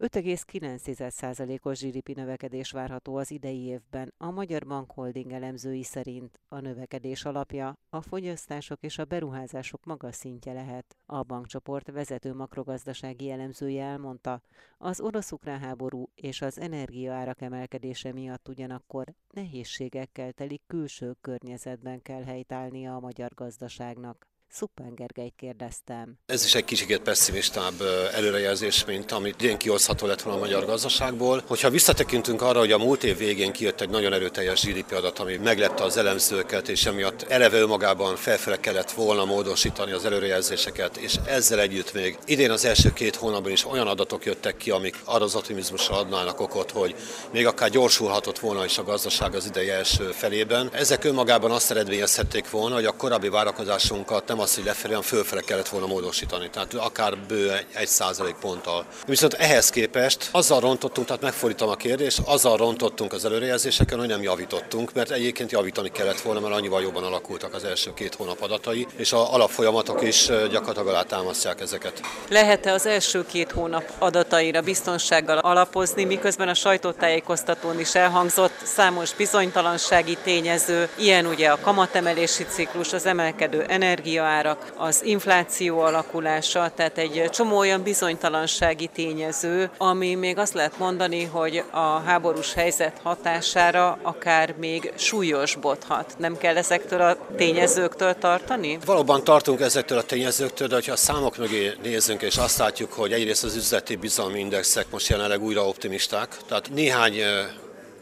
5,9%-os GDP növekedés várható az idei évben. A Magyar Bank Holding elemzői szerint a növekedés alapja a fogyasztások és a beruházások magas szintje lehet. A bankcsoport vezető makrogazdasági elemzője elmondta, az orosz-ukrán háború és az energiaárak emelkedése miatt ugyanakkor nehézségekkel telik külső környezetben kell helytállnia a magyar gazdaságnak. Szupán Gergelyt kérdeztem. Ez is egy kicsit pessimistább előrejelzés, mint amit idén kihozható lett volna a magyar gazdaságból. Hogyha visszatekintünk arra, hogy a múlt év végén kijött egy nagyon erőteljes GDP adat, ami meglepte az elemzőket, és emiatt eleve önmagában felfele kellett volna módosítani az előrejelzéseket, és ezzel együtt még idén az első két hónapban is olyan adatok jöttek ki, amik arra az optimizmusra adnának okot, hogy még akár gyorsulhatott volna is a gazdaság az idei első felében. Ezek önmagában azt eredményezhették volna, hogy a korábbi várakozásunkat nem nem az, hogy lefelé, hanem fölfele kellett volna módosítani, tehát akár bő egy százalék ponttal. Viszont ehhez képest azzal rontottunk, tehát megfordítom a kérdést, azzal rontottunk az előrejelzéseken, hogy nem javítottunk, mert egyébként javítani kellett volna, mert annyival jobban alakultak az első két hónap adatai, és a alapfolyamatok is gyakorlatilag alátámasztják ezeket. Lehet-e az első két hónap adataira biztonsággal alapozni, miközben a sajtótájékoztatón is elhangzott számos bizonytalansági tényező, ilyen ugye a kamatemelési ciklus, az emelkedő energia árak, az infláció alakulása, tehát egy csomó olyan bizonytalansági tényező, ami még azt lehet mondani, hogy a háborús helyzet hatására akár még súlyosbodhat. Nem kell ezektől a tényezőktől tartani? Valóban tartunk ezektől a tényezőktől, de ha a számok mögé nézzünk, és azt látjuk, hogy egyrészt az üzleti bizalmi indexek most jelenleg újra optimisták, tehát néhány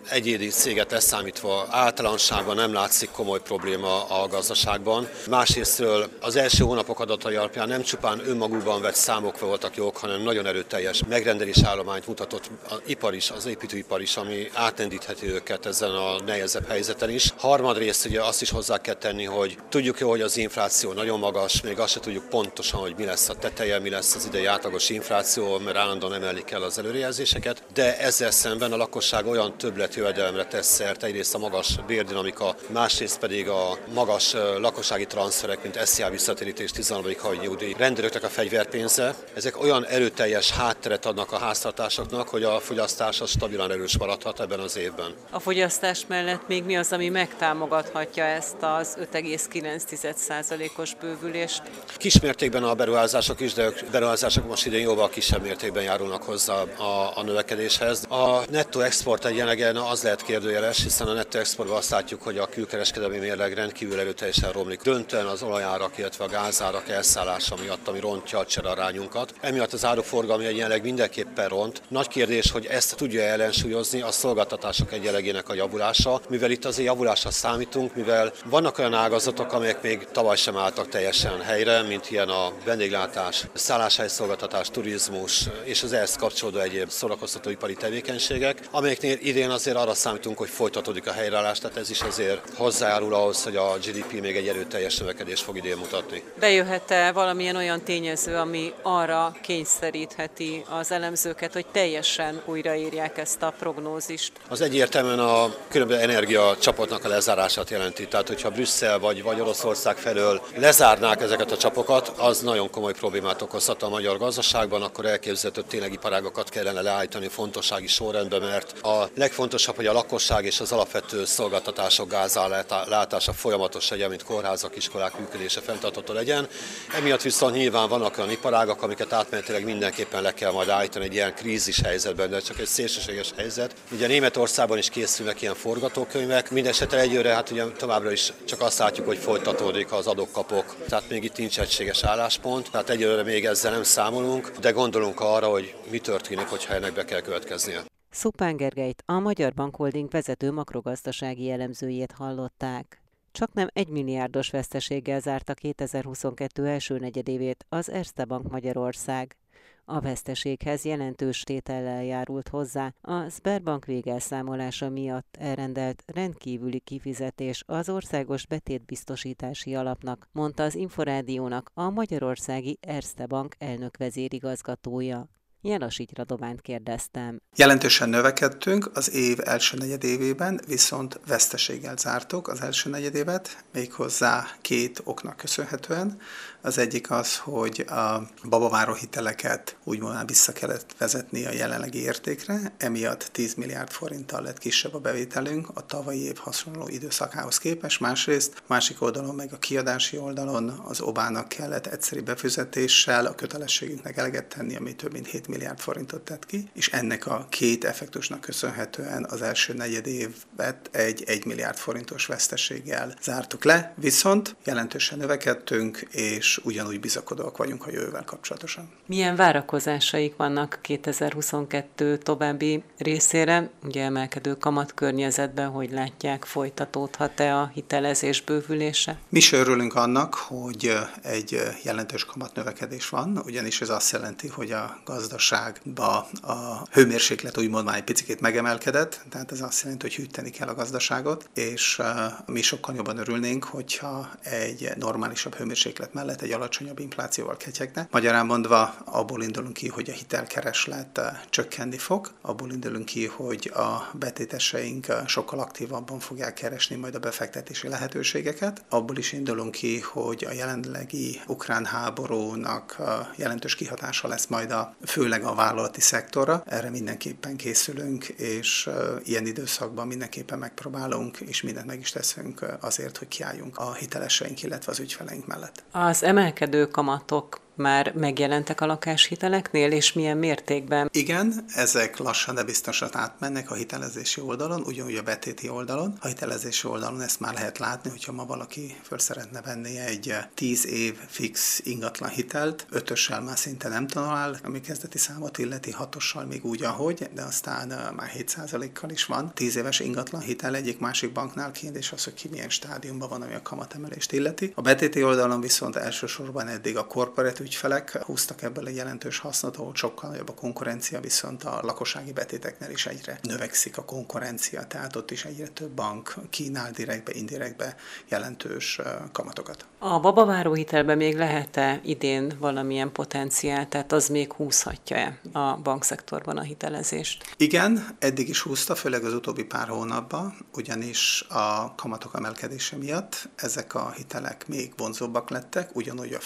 egyéni céget leszámítva általánosságban nem látszik komoly probléma a gazdaságban. Másrésztről az első hónapok adatai alapján nem csupán önmagukban vett számok voltak jók, hanem nagyon erőteljes megrendelés állományt mutatott az ipar is, az építőipar is, ami átendítheti őket ezen a nehezebb helyzeten is. Harmadrészt ugye azt is hozzá kell tenni, hogy tudjuk jó, hogy az infláció nagyon magas, még azt se tudjuk pontosan, hogy mi lesz a teteje, mi lesz az idei átlagos infláció, mert állandóan emelik el az előrejelzéseket, de ezzel szemben a lakosság olyan többlet jövedelemre tesz szert, egyrészt a magas bérdinamika, másrészt pedig a magas lakossági transferek, mint SZIA visszatérítés, 13. havi nyugdíj, rendőröknek a fegyverpénze. Ezek olyan erőteljes hátteret adnak a háztartásoknak, hogy a fogyasztás az stabilan erős maradhat ebben az évben. A fogyasztás mellett még mi az, ami megtámogathatja ezt az 5,9%-os bővülést? Kismértékben a beruházások is, de a beruházások most idén jóval kisebb mértékben járulnak hozzá a, a növekedéshez. A nettó export egyenlegen az lehet kérdőjeles, hiszen a netto exportban azt látjuk, hogy a külkereskedelmi mérleg rendkívül erőteljesen romlik. Döntően az olajárak, illetve a gázárak elszállása miatt, ami rontja a cserarányunkat. Emiatt az áruforgalmi egyenleg mindenképpen ront. Nagy kérdés, hogy ezt tudja ellensúlyozni a szolgáltatások egyenlegének a javulása, mivel itt azért javulásra számítunk, mivel vannak olyan ágazatok, amelyek még tavaly sem álltak teljesen helyre, mint ilyen a vendéglátás, szálláshelyszolgáltatás, turizmus és az ehhez kapcsolódó egyéb szórakoztatóipari tevékenységek, amelyeknél idén azért arra számítunk, hogy folytatódik a helyreállás, tehát ez is azért hozzájárul ahhoz, hogy a GDP még egy erőteljes növekedést fog idén mutatni. Bejöhet-e valamilyen olyan tényező, ami arra kényszerítheti az elemzőket, hogy teljesen újraírják ezt a prognózist? Az egyértelműen a különböző energiacsapatnak a lezárását jelenti. Tehát, hogyha Brüsszel vagy, vagy Oroszország felől lezárnák ezeket a csapokat, az nagyon komoly problémát okozhat a magyar gazdaságban, akkor elképzelhető tényleg iparágokat kellene leállítani fontossági sorrendben, mert a legfontosabb fontosabb, hogy a lakosság és az alapvető szolgáltatások gázálátása folyamatos legyen, mint kórházak, iskolák működése fenntartható legyen. Emiatt viszont nyilván vannak olyan iparágak, amiket átmenetileg mindenképpen le kell majd állítani egy ilyen krízis helyzetben, de csak egy szélsőséges helyzet. Ugye Németországban is készülnek ilyen forgatókönyvek, mindesetre egyőre hát ugye továbbra is csak azt látjuk, hogy folytatódik az adókapok, tehát még itt nincs egységes álláspont, tehát egyőre még ezzel nem számolunk, de gondolunk arra, hogy mi történik, hogyha ennek be kell következnie. Szupán Gergelyt, a Magyar Bankholding vezető makrogazdasági elemzőjét hallották. Csak nem egy milliárdos veszteséggel zárta 2022 első negyedévét az Erste Bank Magyarország. A veszteséghez jelentős tétellel járult hozzá a Sberbank végelszámolása miatt elrendelt rendkívüli kifizetés az Országos Betétbiztosítási Alapnak, mondta az Inforádiónak a Magyarországi Erste Bank elnök vezérigazgatója. Jelasít Radovánt kérdeztem. Jelentősen növekedtünk az év első negyedévében, viszont veszteséggel zártuk az első negyedévet, méghozzá két oknak köszönhetően. Az egyik az, hogy a babaváró hiteleket úgymond vissza kellett vezetni a jelenlegi értékre, emiatt 10 milliárd forinttal lett kisebb a bevételünk a tavalyi év hasonló időszakához képest. Másrészt, másik oldalon meg a kiadási oldalon az obának kellett egyszeri befizetéssel a kötelességünknek eleget tenni, ami több mint 7 milliárd forintot tett ki, és ennek a két effektusnak köszönhetően az első negyed évet egy 1 milliárd forintos veszteséggel zártuk le, viszont jelentősen növekedtünk, és ugyanúgy bizakodóak vagyunk a jövővel kapcsolatosan. Milyen várakozásaik vannak 2022 további részére? Ugye emelkedő kamat környezetben, hogy látják, folytatódhat-e a hitelezés bővülése? Mi is örülünk annak, hogy egy jelentős kamatnövekedés van, ugyanis ez azt jelenti, hogy a gazdaságba a hőmérséklet úgymond már egy picit megemelkedett, tehát ez azt jelenti, hogy hűteni kell a gazdaságot, és mi sokkal jobban örülnénk, hogyha egy normálisabb hőmérséklet mellett egy alacsonyabb inflációval ketyegne. Magyarán mondva abból indulunk ki, hogy a hitelkereslet csökkenni fog, abból indulunk ki, hogy a betéteseink sokkal aktívabban fogják keresni majd a befektetési lehetőségeket. Abból is indulunk ki, hogy a jelenlegi ukrán háborúnak jelentős kihatása lesz majd a főleg a vállalati szektorra. Erre mindenképpen készülünk, és ilyen időszakban mindenképpen megpróbálunk, és mindent meg is teszünk azért, hogy kiálljunk a hiteleseink, illetve az ügyfeleink mellett. Az emelkedő kamatok már megjelentek a lakáshiteleknél, és milyen mértékben? Igen, ezek lassan, de biztosan átmennek a hitelezési oldalon, ugyanúgy a betéti oldalon. A hitelezési oldalon ezt már lehet látni, hogyha ma valaki föl szeretne venni egy 10 év fix ingatlan hitelt, ötössel már szinte nem tanul, ami kezdeti számot illeti, hatossal még úgy, ahogy, de aztán már 7%-kal is van. 10 éves ingatlan hitel egyik másik banknál kérdés az, hogy ki milyen stádiumban van, ami a kamatemelést illeti. A betéti oldalon viszont elsősorban eddig a korporát ügyfelek húztak ebből egy jelentős hasznot, ahol sokkal nagyobb a konkurencia, viszont a lakossági betéteknél is egyre növekszik a konkurencia, tehát ott is egyre több bank kínál direktbe, indirektbe jelentős kamatokat. A babaváró hitelben még lehet-e idén valamilyen potenciál, tehát az még húzhatja-e a bankszektorban a hitelezést? Igen, eddig is húzta, főleg az utóbbi pár hónapban, ugyanis a kamatok emelkedése miatt ezek a hitelek még vonzóbbak lettek, ugyanúgy a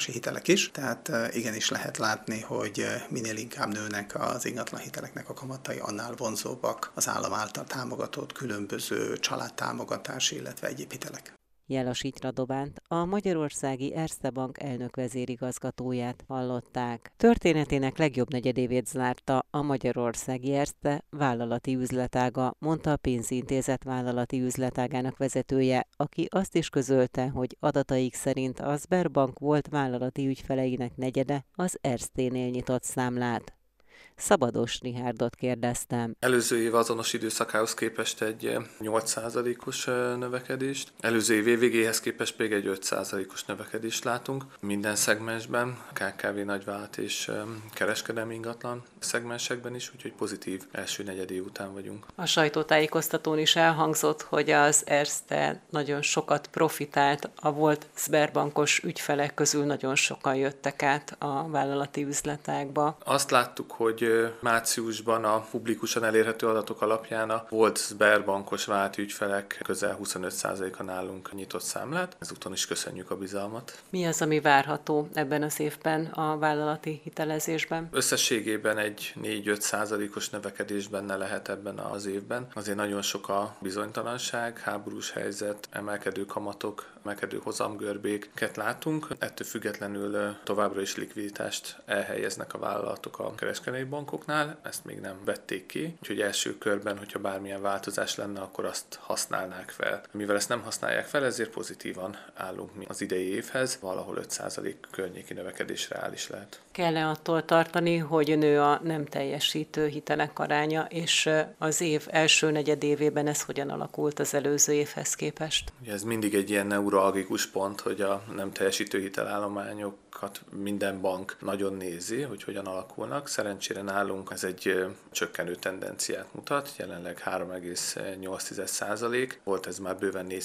felújítási hitelek is, tehát igenis lehet látni, hogy minél inkább nőnek az ingatlan hiteleknek a kamatai, annál vonzóbbak az állam által támogatott különböző családtámogatási, illetve egyéb hitelek. Jelasít Radobánt, a Magyarországi Erste Bank elnök vezérigazgatóját hallották. Történetének legjobb negyedévét zárta a Magyarországi Erste vállalati üzletága, mondta a pénzintézet vállalati üzletágának vezetője, aki azt is közölte, hogy adataik szerint a Sberbank volt vállalati ügyfeleinek negyede az Erste-nél nyitott számlát. Szabados Rihárdot kérdeztem. Előző év azonos időszakához képest egy 8%-os eh, eh, növekedést, előző év végéhez képest még egy 5%-os növekedést látunk. Minden szegmensben, KKV nagyvállalat és eh, kereskedelmi ingatlan szegmensekben is, úgyhogy pozitív első negyed év után vagyunk. A sajtótájékoztatón is elhangzott, hogy az Erste nagyon sokat profitált, a volt Sberbankos ügyfelek közül nagyon sokan jöttek át a vállalati üzletákba. Azt láttuk, hogy márciusban a publikusan elérhető adatok alapján a volt Sberbankos vált ügyfelek közel 25%-a nálunk nyitott számlát. Ezúton is köszönjük a bizalmat. Mi az, ami várható ebben az évben a vállalati hitelezésben? Összességében egy 4-5%-os növekedés benne lehet ebben az évben. Azért nagyon sok a bizonytalanság, háborús helyzet, emelkedő kamatok, emelkedő hozamgörbéket látunk. Ettől függetlenül továbbra is likviditást elhelyeznek a vállalatok a kereskedelmi bankoknál, ezt még nem vették ki, úgyhogy első körben, hogyha bármilyen változás lenne, akkor azt használnák fel. Mivel ezt nem használják fel, ezért pozitívan állunk mi az idei évhez, valahol 5% környéki növekedés reális lehet. Kell-e attól tartani, hogy nő a nem teljesítő hitelek aránya, és az év első negyedévében ez hogyan alakult az előző évhez képest? Ugye ez mindig egy ilyen neuralgikus pont, hogy a nem teljesítő hitelállományokat minden bank nagyon nézi, hogy hogyan alakulnak. Szerencsére nálunk ez egy csökkenő tendenciát mutat, jelenleg 3,8% volt ez már bőven 4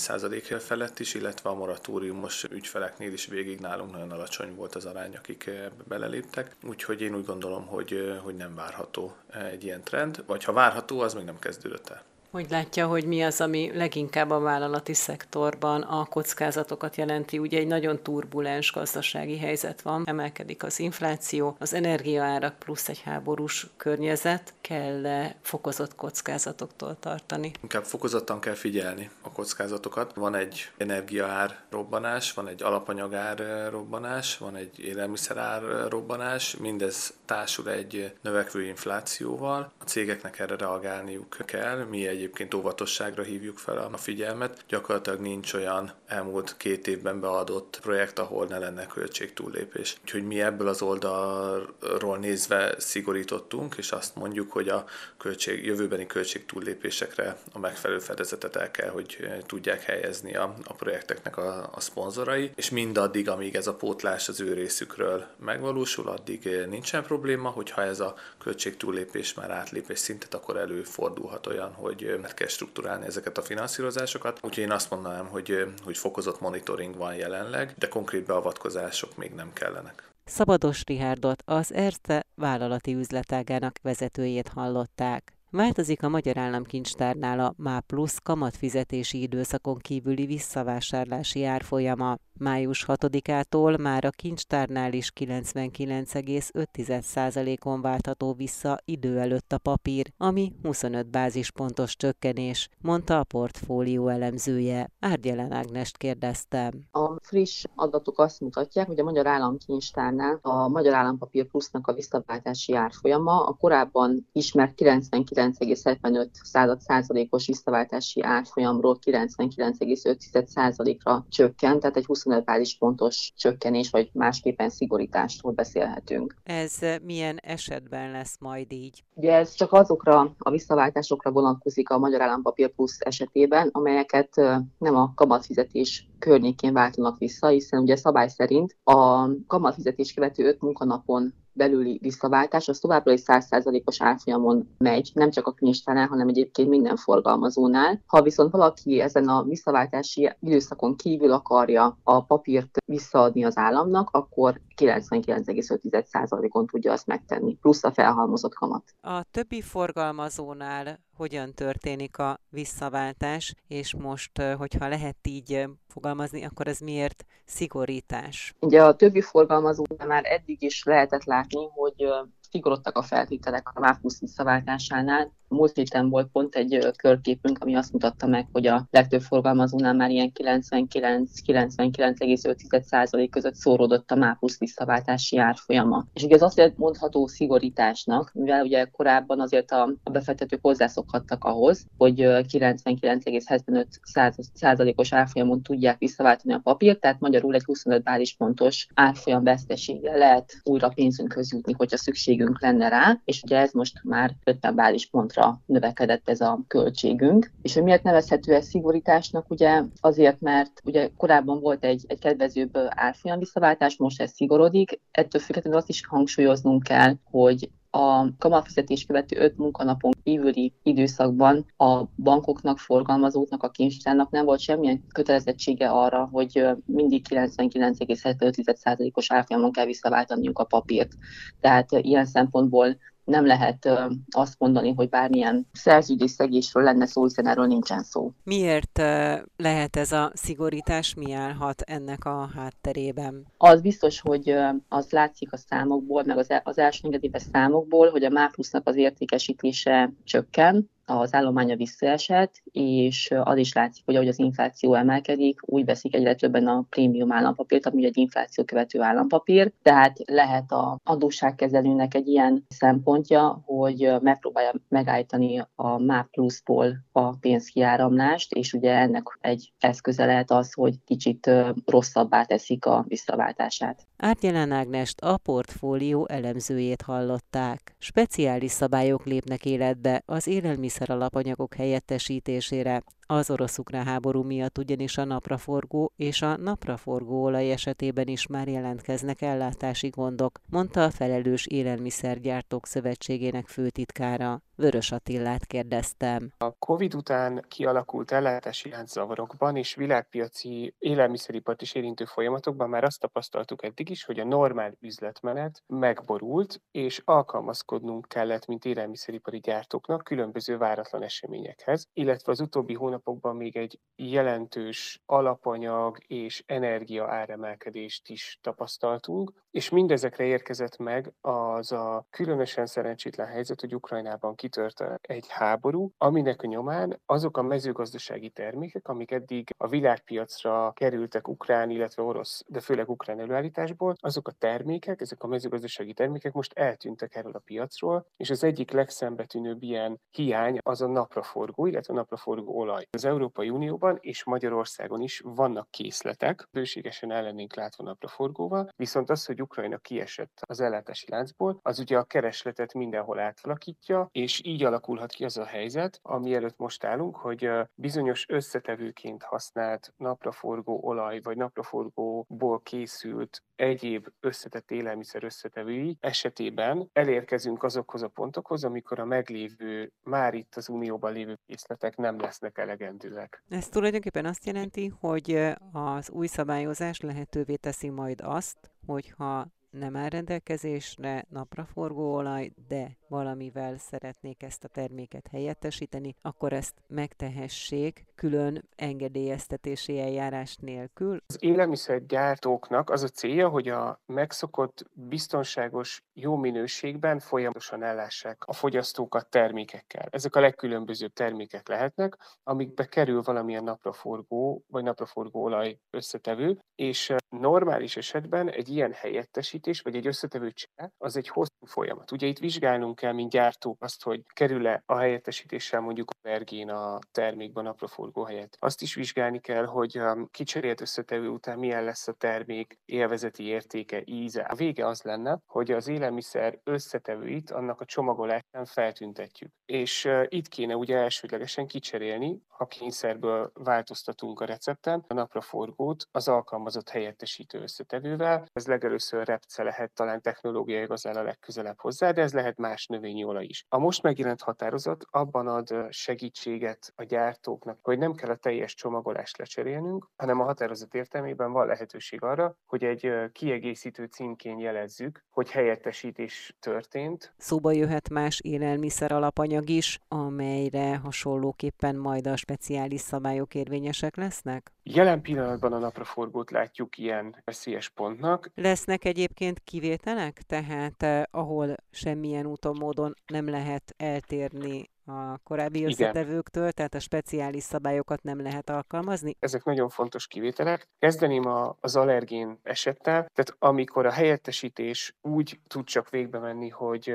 felett is, illetve a moratóriumos ügyfeleknél is végig nálunk nagyon alacsony volt az arány, akik beleléptek. Úgyhogy én úgy gondolom, hogy, hogy nem várható egy ilyen trend, vagy ha várható, az még nem kezdődött el. Hogy látja, hogy mi az, ami leginkább a vállalati szektorban a kockázatokat jelenti? Ugye egy nagyon turbulens gazdasági helyzet van, emelkedik az infláció, az energiaárak plusz egy háborús környezet, kell -e fokozott kockázatoktól tartani? Inkább fokozottan kell figyelni a kockázatokat. Van egy energiaár robbanás, van egy alapanyagár robbanás, van egy élelmiszerár robbanás, mindez társul egy növekvő inflációval. A cégeknek erre reagálniuk kell. Mi egy egyébként óvatosságra hívjuk fel a figyelmet. Gyakorlatilag nincs olyan elmúlt két évben beadott projekt, ahol ne lenne költség túllépés. Úgyhogy mi ebből az oldalról nézve szigorítottunk, és azt mondjuk, hogy a költség, jövőbeni költség túllépésekre a megfelelő fedezetet el kell, hogy tudják helyezni a, a projekteknek a, a szponzorai, és mindaddig, amíg ez a pótlás az ő részükről megvalósul, addig nincsen probléma, hogyha ez a költség túllépés már átlépés szintet, akkor előfordulhat olyan, hogy meg kell struktúrálni ezeket a finanszírozásokat. Úgyhogy én azt mondanám, hogy, hogy fokozott monitoring van jelenleg, de konkrét beavatkozások még nem kellenek. Szabados Rihárdot, az Erste vállalati üzletágának vezetőjét hallották. Változik a Magyar Államkincstárnál a MÁ plusz kamatfizetési időszakon kívüli visszavásárlási árfolyama. Május 6-ától már a kincstárnál is 99,5%-on váltható vissza idő előtt a papír, ami 25 bázispontos csökkenés, mondta a portfólió elemzője. Árgyelen Ágnest kérdeztem. A friss adatok azt mutatják, hogy a Magyar Államkincstárnál a Magyar Állampapír plusznak a visszaváltási árfolyama a korábban ismert 99,75 százalékos visszaváltási árfolyamról 99,5% ra csökkent, tehát egy 20 25 pontos csökkenés, vagy másképpen szigorítástól beszélhetünk. Ez milyen esetben lesz majd így? Ugye ez csak azokra a visszaváltásokra vonatkozik a Magyar Állampapír Plusz esetében, amelyeket nem a kamatfizetés környékén váltanak vissza, hiszen ugye szabály szerint a kamatfizetés követő 5 munkanapon belüli visszaváltás, az továbbra is 100%-os árfolyamon megy, nem csak a kincstárnál, hanem egyébként minden forgalmazónál. Ha viszont valaki ezen a visszaváltási időszakon kívül akarja a papírt visszaadni az államnak, akkor 99,5%-on tudja azt megtenni, plusz a felhalmozott kamat. A többi forgalmazónál hogyan történik a visszaváltás, és most, hogyha lehet így fogalmazni, akkor ez miért szigorítás? Ugye a többi forgalmazónál már eddig is lehetett látni, hogy szigorodtak a feltételek a MÁV visszaváltásánál, Múlt héten volt pont egy körképünk, ami azt mutatta meg, hogy a legtöbb forgalmazónál már ilyen 99-99,5% között szóródott a MÁPUSZ visszaváltási árfolyama. És ugye ez azért mondható szigorításnak, mivel ugye korábban azért a, a befektetők hozzászokhattak ahhoz, hogy 99,75%-os árfolyamon tudják visszaváltani a papírt, tehát magyarul egy 25 bázispontos árfolyam veszteséggel lehet újra pénzünkhöz jutni, hogyha szükségünk lenne rá, és ugye ez most már 50 bázispontra növekedett ez a költségünk. És hogy miért nevezhető ez szigorításnak? Ugye azért, mert ugye korábban volt egy, egy kedvezőbb árfolyam visszaváltás, most ez szigorodik. Ettől függetlenül azt is hangsúlyoznunk kell, hogy a kamatfizetés követő öt munkanapon kívüli időszakban a bankoknak, forgalmazóknak, a kincstárnak nem volt semmilyen kötelezettsége arra, hogy mindig 99,75%-os árfolyamon kell visszaváltaniuk a papírt. Tehát ilyen szempontból nem lehet azt mondani, hogy bármilyen szegésről lenne szó, hiszen erről nincsen szó. Miért lehet ez a szigorítás, mi állhat ennek a hátterében? Az biztos, hogy az látszik a számokból, meg az, az első negyedéves számokból, hogy a MÁPLUS-nak az értékesítése csökken, az állománya visszaesett, és az is látszik, hogy ahogy az infláció emelkedik, úgy veszik egyre többen a prémium állampapírt, ami egy infláció követő állampapír. Tehát lehet a adósságkezelőnek egy ilyen szempontja, hogy megpróbálja megállítani a MÁ pluszból a pénzkiáramlást, és ugye ennek egy eszköze lehet az, hogy kicsit rosszabbá teszik a visszaváltását. Ártyelen Ágnest a portfólió elemzőjét hallották. Speciális szabályok lépnek életbe az élelmiszer alapanyagok helyettesítésére, Az orosz-ukrán háború miatt ugyanis a napraforgó és a napraforgó olaj esetében is már jelentkeznek ellátási gondok, mondta a felelős élelmiszergyártók szövetségének főtitkára. Vörös Attillát kérdeztem. A COVID után kialakult ellátási lánczavarokban és világpiaci élelmiszeripart is érintő folyamatokban már azt tapasztaltuk eddig is, hogy a normál üzletmenet megborult, és alkalmazkodnunk kellett, mint élelmiszeripari gyártóknak különböző váratlan eseményekhez, illetve az utóbbi hónapokban még egy jelentős alapanyag és energia áremelkedést is tapasztaltunk, és mindezekre érkezett meg az a különösen szerencsétlen helyzet, hogy Ukrajnában kitört egy háború, aminek a nyomán azok a mezőgazdasági termékek, amik eddig a világpiacra kerültek ukrán, illetve orosz, de főleg ukrán előállításból, azok a termékek, ezek a mezőgazdasági termékek most eltűntek erről a piacról, és az egyik legszembetűnőbb ilyen hiány az a napraforgó, illetve a napraforgó olaj. Az Európai Unióban és Magyarországon is vannak készletek, bőségesen ellennénk látva napraforgóval, viszont az, hogy Ukrajna kiesett az ellátási láncból, az ugye a keresletet mindenhol átalakítja, és így alakulhat ki az a helyzet, ami előtt most állunk, hogy bizonyos összetevőként használt napraforgó olaj vagy napraforgóból készült egyéb összetett élelmiszer összetevői esetében elérkezünk azokhoz a pontokhoz, amikor a meglévő, már itt az Unióban lévő készletek nem lesznek elegendőek. Ez tulajdonképpen azt jelenti, hogy az új szabályozás lehetővé teszi majd azt, hogyha nem áll rendelkezésre napraforgó olaj, de valamivel szeretnék ezt a terméket helyettesíteni, akkor ezt megtehessék külön engedélyeztetési eljárás nélkül. Az élelmiszergyártóknak az a célja, hogy a megszokott, biztonságos, jó minőségben folyamatosan ellássák a fogyasztókat termékekkel. Ezek a legkülönbözőbb termékek lehetnek, amikbe kerül valamilyen napraforgó vagy napraforgó olaj összetevő, és normális esetben egy ilyen helyettesítés vagy egy összetevő csere az egy hosszú folyamat. Ugye itt vizsgálnunk kell, mint gyártók azt, hogy kerül-e a helyettesítéssel mondjuk a vergén a termékben napraforgó helyett. Azt is vizsgálni kell, hogy kicserélt összetevő után milyen lesz a termék élvezeti értéke, íze. A vége az lenne, hogy az élelmiszer összetevőit annak a csomagolásán feltüntetjük. És itt kéne ugye elsődlegesen kicserélni, ha kényszerből változtatunk a recepten, a napraforgót az alkalmazott helyettesítő összetevővel. Ez legelőször repce lehet, talán technológia igazán a legközelebb hozzá, de ez lehet más növényi olaj is. A most megjelent határozat abban ad segítséget a gyártóknak, hogy nem kell a teljes csomagolást lecserélnünk, hanem a határozat értelmében van lehetőség arra, hogy egy kiegészítő címkén jelezzük, hogy helyettesítés történt. Szóba jöhet más élelmiszer alapanyag is, amelyre hasonlóképpen majd a speciális szabályok érvényesek lesznek? Jelen pillanatban a napraforgót látjuk ilyen veszélyes pontnak. Lesznek egyébként kivételek? Tehát eh, ahol semmilyen úton, módon nem lehet eltérni a korábbi összetevőktől, tehát a speciális szabályokat nem lehet alkalmazni? Ezek nagyon fontos kivételek. Kezdeném a, az allergén esettel, tehát amikor a helyettesítés úgy tud csak végbe menni, hogy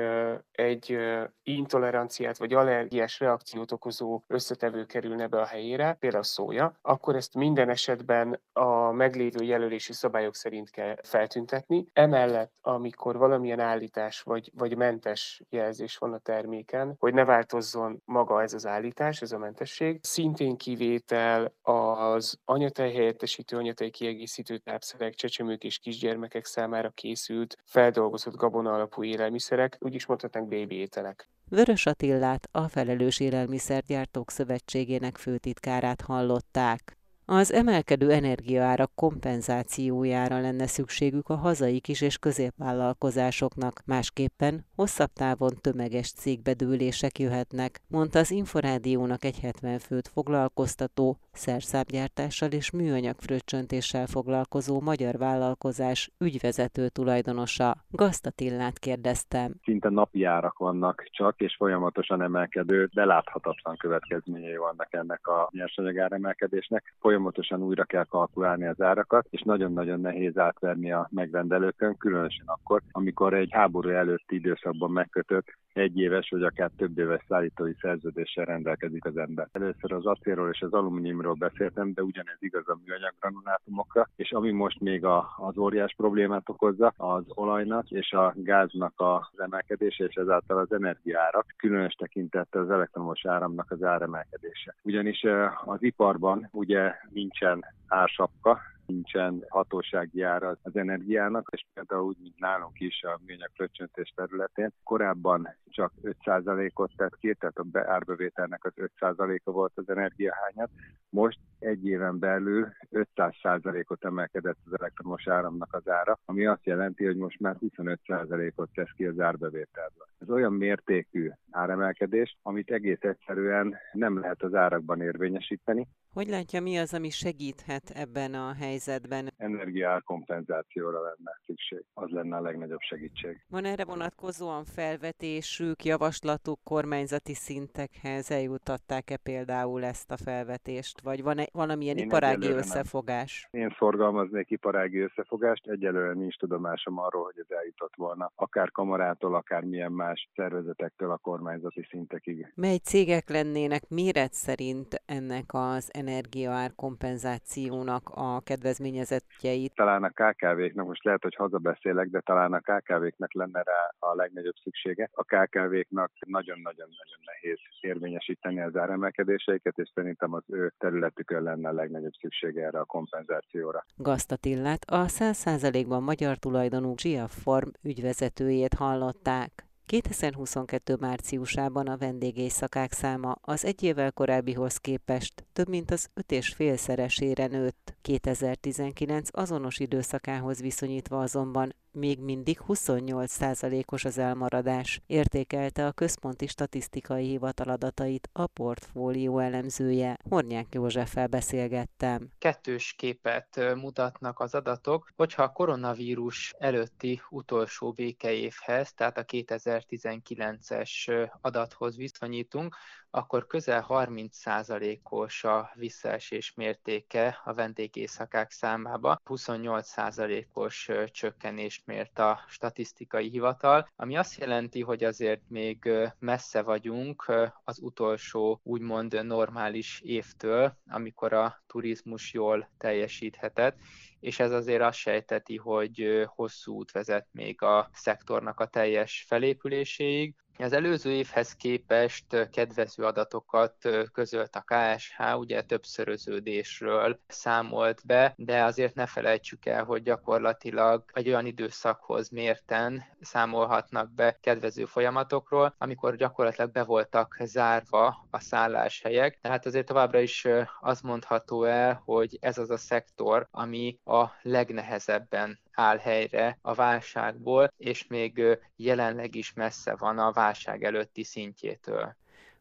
egy intoleranciát vagy allergiás reakciót okozó összetevő kerülne be a helyére, például a szója, akkor ezt minden esetben a meglévő jelölési szabályok szerint kell feltüntetni. Emellett, amikor valamilyen állítás vagy, vagy mentes jelzés van a terméken, hogy ne változzon vonatkozzon maga ez az állítás, ez a mentesség. Szintén kivétel az anyatej helyettesítő, anyatej kiegészítő tápszerek, csecsemők és kisgyermekek számára készült, feldolgozott gabona alapú élelmiszerek, úgy is mondhatnánk bébi ételek. Vörös Attillát, a Felelős Élelmiszergyártók Szövetségének főtitkárát hallották. Az emelkedő energiaárak kompenzációjára lenne szükségük a hazai kis- és középvállalkozásoknak, másképpen hosszabb távon tömeges cégbedőlések jöhetnek, mondta az Inforádiónak egy 70 főt foglalkoztató, szerszábgyártással és műanyag fröccsöntéssel foglalkozó magyar vállalkozás ügyvezető tulajdonosa. Gaztatillát kérdeztem. Szinte napi árak vannak csak, és folyamatosan emelkedő, de láthatatlan következményei vannak ennek a nyersanyag áremelkedésnek. Folyam folyamatosan újra kell kalkulálni az árakat, és nagyon-nagyon nehéz átverni a megrendelőkön, különösen akkor, amikor egy háború előtti időszakban megkötött egy éves vagy akár több éves szállítói szerződéssel rendelkezik az ember. Először az acélról és az alumíniumról beszéltem, de ugyanez igaz a műanyag granulátumokra, és ami most még a, az óriás problémát okozza, az olajnak és a gáznak az emelkedése, és ezáltal az energiárak, különös tekintettel az elektromos áramnak az áremelkedése. Ugyanis az iparban ugye nincsen ársapka, nincsen hatósági ára az energiának, és például úgy, mint nálunk is a műanyag fröccsöntés területén, korábban csak 5%-ot tett ki, tehát a árbevételnek az 5%-a volt az energiahányat, most egy éven belül 500%-ot emelkedett az elektromos áramnak az ára, ami azt jelenti, hogy most már 25%-ot tesz ki az árbevételből. Ez olyan mértékű áremelkedés, amit egész egyszerűen nem lehet az árakban érvényesíteni. Hogy látja, mi az, ami segíthet ebben a helyzetben? Energiárkompenzációra lenne szükség. Az lenne a legnagyobb segítség. Van erre vonatkozóan felvetésük, javaslatuk kormányzati szintekhez? Eljutatták-e például ezt a felvetést? Vagy van-e valamilyen Én iparági összefogás? Nem. Én szorgalmaznék iparági összefogást, egyelőre nincs tudomásom arról, hogy ez eljutott volna. Akár kamarától, akár milyen más szervezetektől a kormányzati szintekig. Mely cégek lennének méret szerint ennek az energiaár kompenzációnak a kedvezményezettjeit? Talán a KKV-knak, most lehet, hogy hazabeszélek, de talán a KKV-knek lenne rá a legnagyobb szüksége. A KKV-knak nagyon-nagyon-nagyon nehéz érvényesíteni az áremelkedéseiket, és szerintem az ő területükön lenne a legnagyobb szüksége erre a kompenzációra. Gaztatillát a 100%-ban magyar tulajdonú Gia Form ügyvezetőjét hallották. 2022. márciusában a vendégészakák száma az egy évvel korábbihoz képest több mint az öt és félszeresére nőtt. 2019 azonos időszakához viszonyítva azonban még mindig 28%-os az elmaradás, értékelte a Központi Statisztikai Hivatal adatait a portfólió elemzője. Hornyák Józseffel beszélgettem. Kettős képet mutatnak az adatok, hogyha a koronavírus előtti utolsó békeévhez, tehát a 2019-es adathoz viszonyítunk, akkor közel 30%-os a visszaesés mértéke a vendégészakák számába, 28%-os csökkenést mért a statisztikai hivatal, ami azt jelenti, hogy azért még messze vagyunk az utolsó úgymond normális évtől, amikor a turizmus jól teljesíthetett, és ez azért azt sejteti, hogy hosszú út vezet még a szektornak a teljes felépüléséig. Az előző évhez képest kedvező adatokat közölt a KSH, ugye többszöröződésről számolt be, de azért ne felejtsük el, hogy gyakorlatilag egy olyan időszakhoz mérten számolhatnak be kedvező folyamatokról, amikor gyakorlatilag be voltak zárva a szálláshelyek. Tehát azért továbbra is az mondható el, hogy ez az a szektor, ami a legnehezebben áll helyre a válságból, és még jelenleg is messze van a válság előtti szintjétől.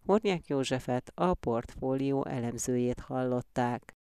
Hornyák Józsefet, a portfólió elemzőjét hallották.